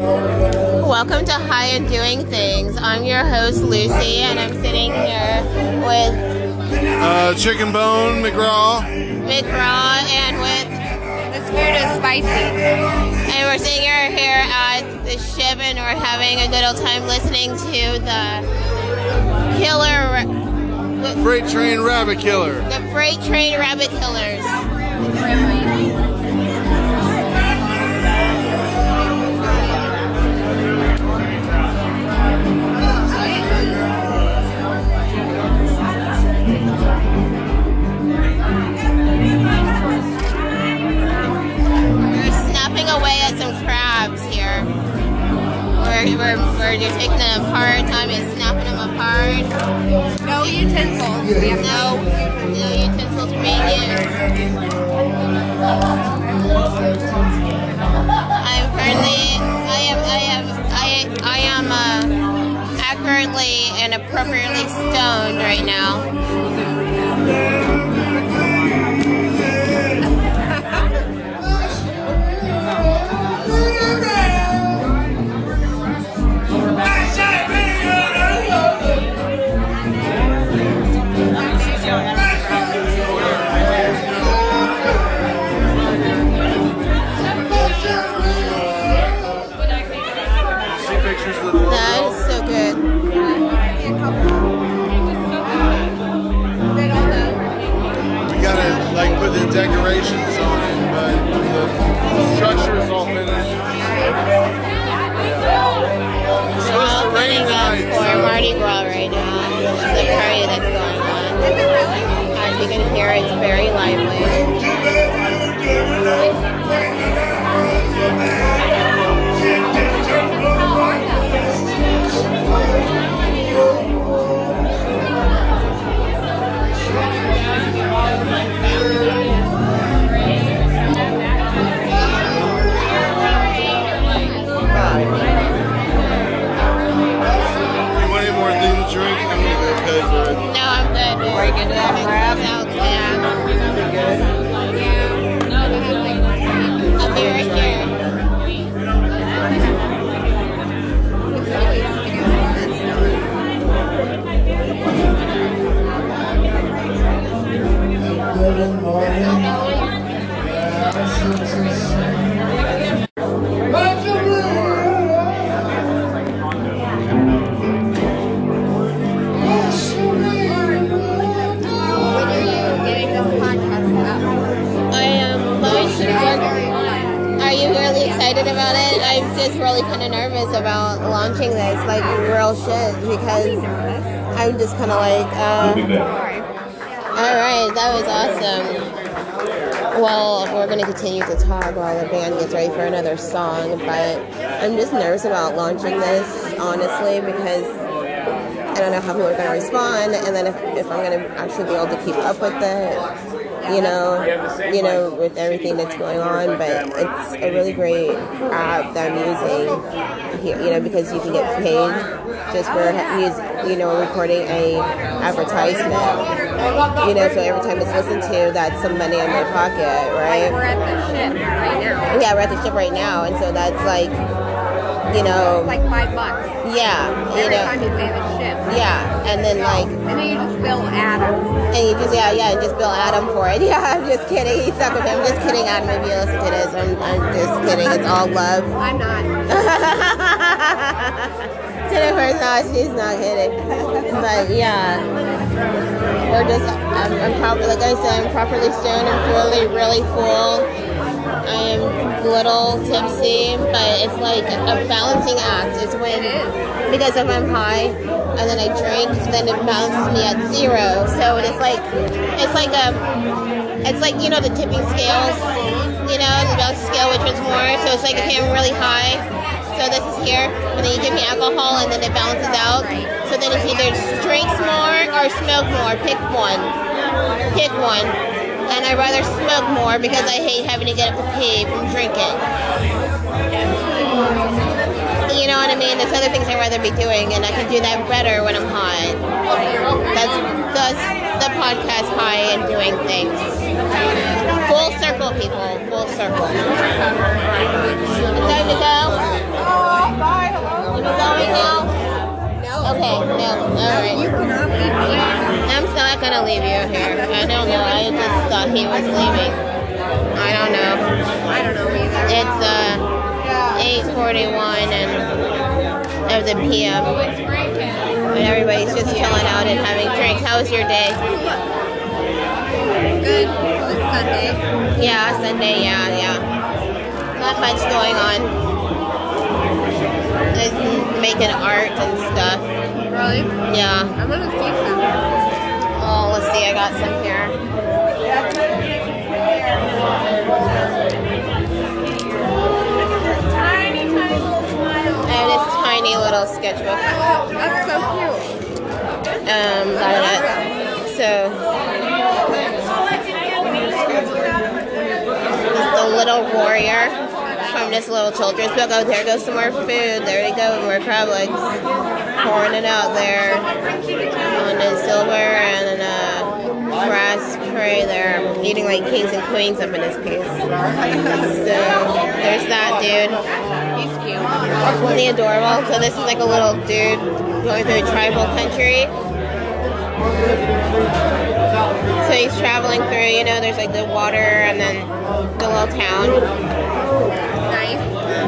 Welcome to High and Doing Things. I'm your host Lucy, and I'm sitting here with Uh, chicken bone, McGraw. McGraw and with, This food is spicy. and we're sitting here here at the ship, and we're having a good old time listening to the Killer, the, Freight train rabbit killer. the Freight Train Rabbit Killers. We're, we're, just taking them apart. Time is snapping them apart. No utensils. Have No, no utensils being used. I'm currently, I am, I am, I, I am uh, accurately and appropriately stoned right now. That's going on. As you can hear, it's very lively. You really excited about it? I'm just really kind of nervous about launching this, like real shit, because I'm just kind of like, uh, all right, that was awesome. Well, we're going to continue to talk while the band gets ready for another song, but I'm just nervous about launching this, honestly, because I don't know how people are going to respond, and then if, if I'm going to actually be able to keep up with it you know, you know, with everything that's going on. But it's a really great app that I'm using here, you know, because you can get paid just for you know, recording a advertisement. You know, so every time it's listened to, that's some money in my pocket, right? Like we're at the ship right now. Yeah, we're at the ship right now, and so that's like, you know, It's like five bucks yeah, you every time you say the ship. yeah, and then like. And then you just bill Adam. And you just yeah yeah and just bill Adam for it. Yeah, I'm just kidding. He's stuck with him. I'm just kidding, Adam. If you listen to this, I'm, I'm just kidding. It's all love. I'm not. Jennifer's not. She's not kidding. But yeah, we're just. I'm, I'm probably like I said. I'm properly stoned. I'm really really full. I am a little tipsy, but it's like a balancing act. It's when because if I'm high and then I drink, then it balances me at zero. So it's like it's like a it's like you know the tipping scales, you know the balance scale which one's more. So it's like okay, I'm really high. So this is here, and then you give me alcohol, and then it balances out. So then it's either drinks more or smoke more. Pick one. Pick one. And I'd rather smoke more because I hate having to get up to pee from drinking. You know what I mean? There's other things I'd rather be doing, and I can do that better when I'm high. That's that's the podcast high and doing things. Full circle, people. Full circle. It's time to go. You going now? No. Okay, no. Alright. You cannot leave. I'm still not gonna leave you here. I don't know. I just thought he was leaving. I don't know. I don't know either. It's uh 841 and there's a PM. And everybody's just chilling out and having drinks. How was your day? Good. Sunday. Yeah, Sunday, yeah, yeah. Not much going on. Making art and stuff. Really? Yeah. I'm gonna see some. Oh, let's see. I got some here. Have this tiny little sketchbook. That's so cute. Um, got it. So, the little warrior this little children's book. Oh, there goes some more food. There they go, more crab legs. Pouring it out there on the silver and a brass tray there. Eating like kings and queens up in this piece. So, there's that dude. He's cute. Isn't he adorable? So this is like a little dude going through a tribal country. So he's traveling through, you know, there's like the water and then the little town.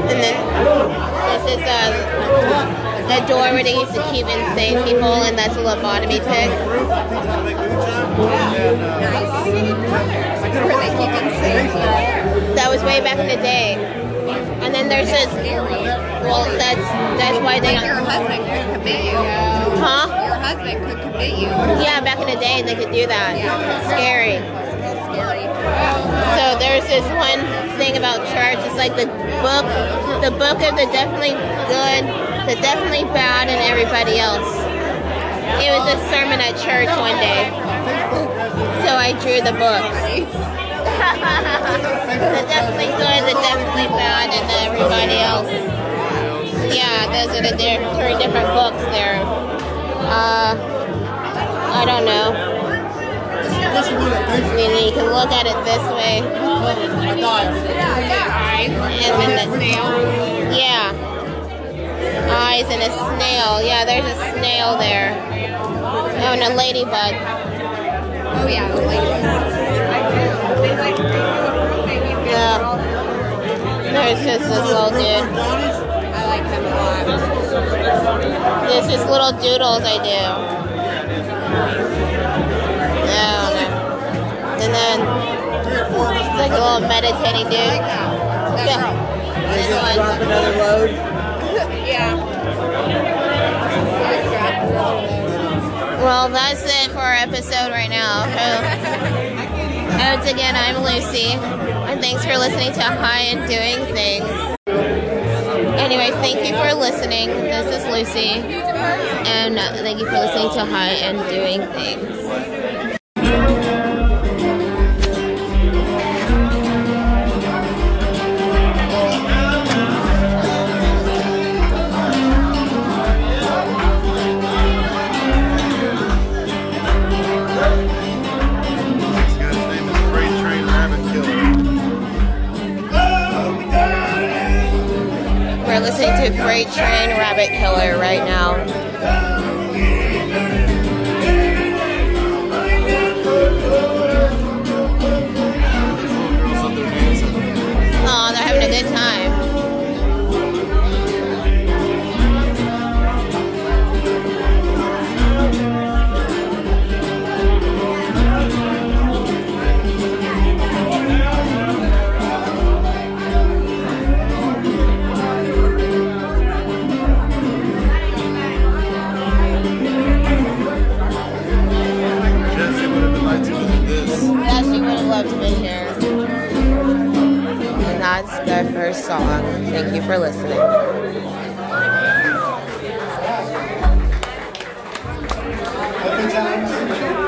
And then this is uh, a door where they used to keep insane people, and that's a lobotomy pig. Nice. Where they keep insane people. That was way back in the day. And then there's this, well, that's that's why they, Like your husband could commit you. huh? Your husband could commit you. Yeah, back in the day they could do that. Scary. Scary. So there's this one thing about church. It's like the book, the book of the definitely good, the definitely bad, and everybody else. It was a sermon at church one day. So I drew the book. the definitely good, the definitely bad, and everybody else. Yeah, those are the three different books there. Uh, I don't know. Mean, you can look at it this way. And then the, yeah. Eyes and a snail. Yeah, there's a snail there. Oh, and a ladybug. Oh yeah, the ladybug. Yeah. There's just this little dude. I like him a lot. There's just little doodles I do. Oh. And then it's like a little meditating dude. Yeah. This one. another load. Yeah. Well, that's it for our episode right now. Oh. Oh, so, once again, I'm Lucy, and thanks for listening to High and Doing Things. Anyways, thank you for listening. This is Lucy, and thank you for listening to High and Doing Things. Rabbit Killer right now. For the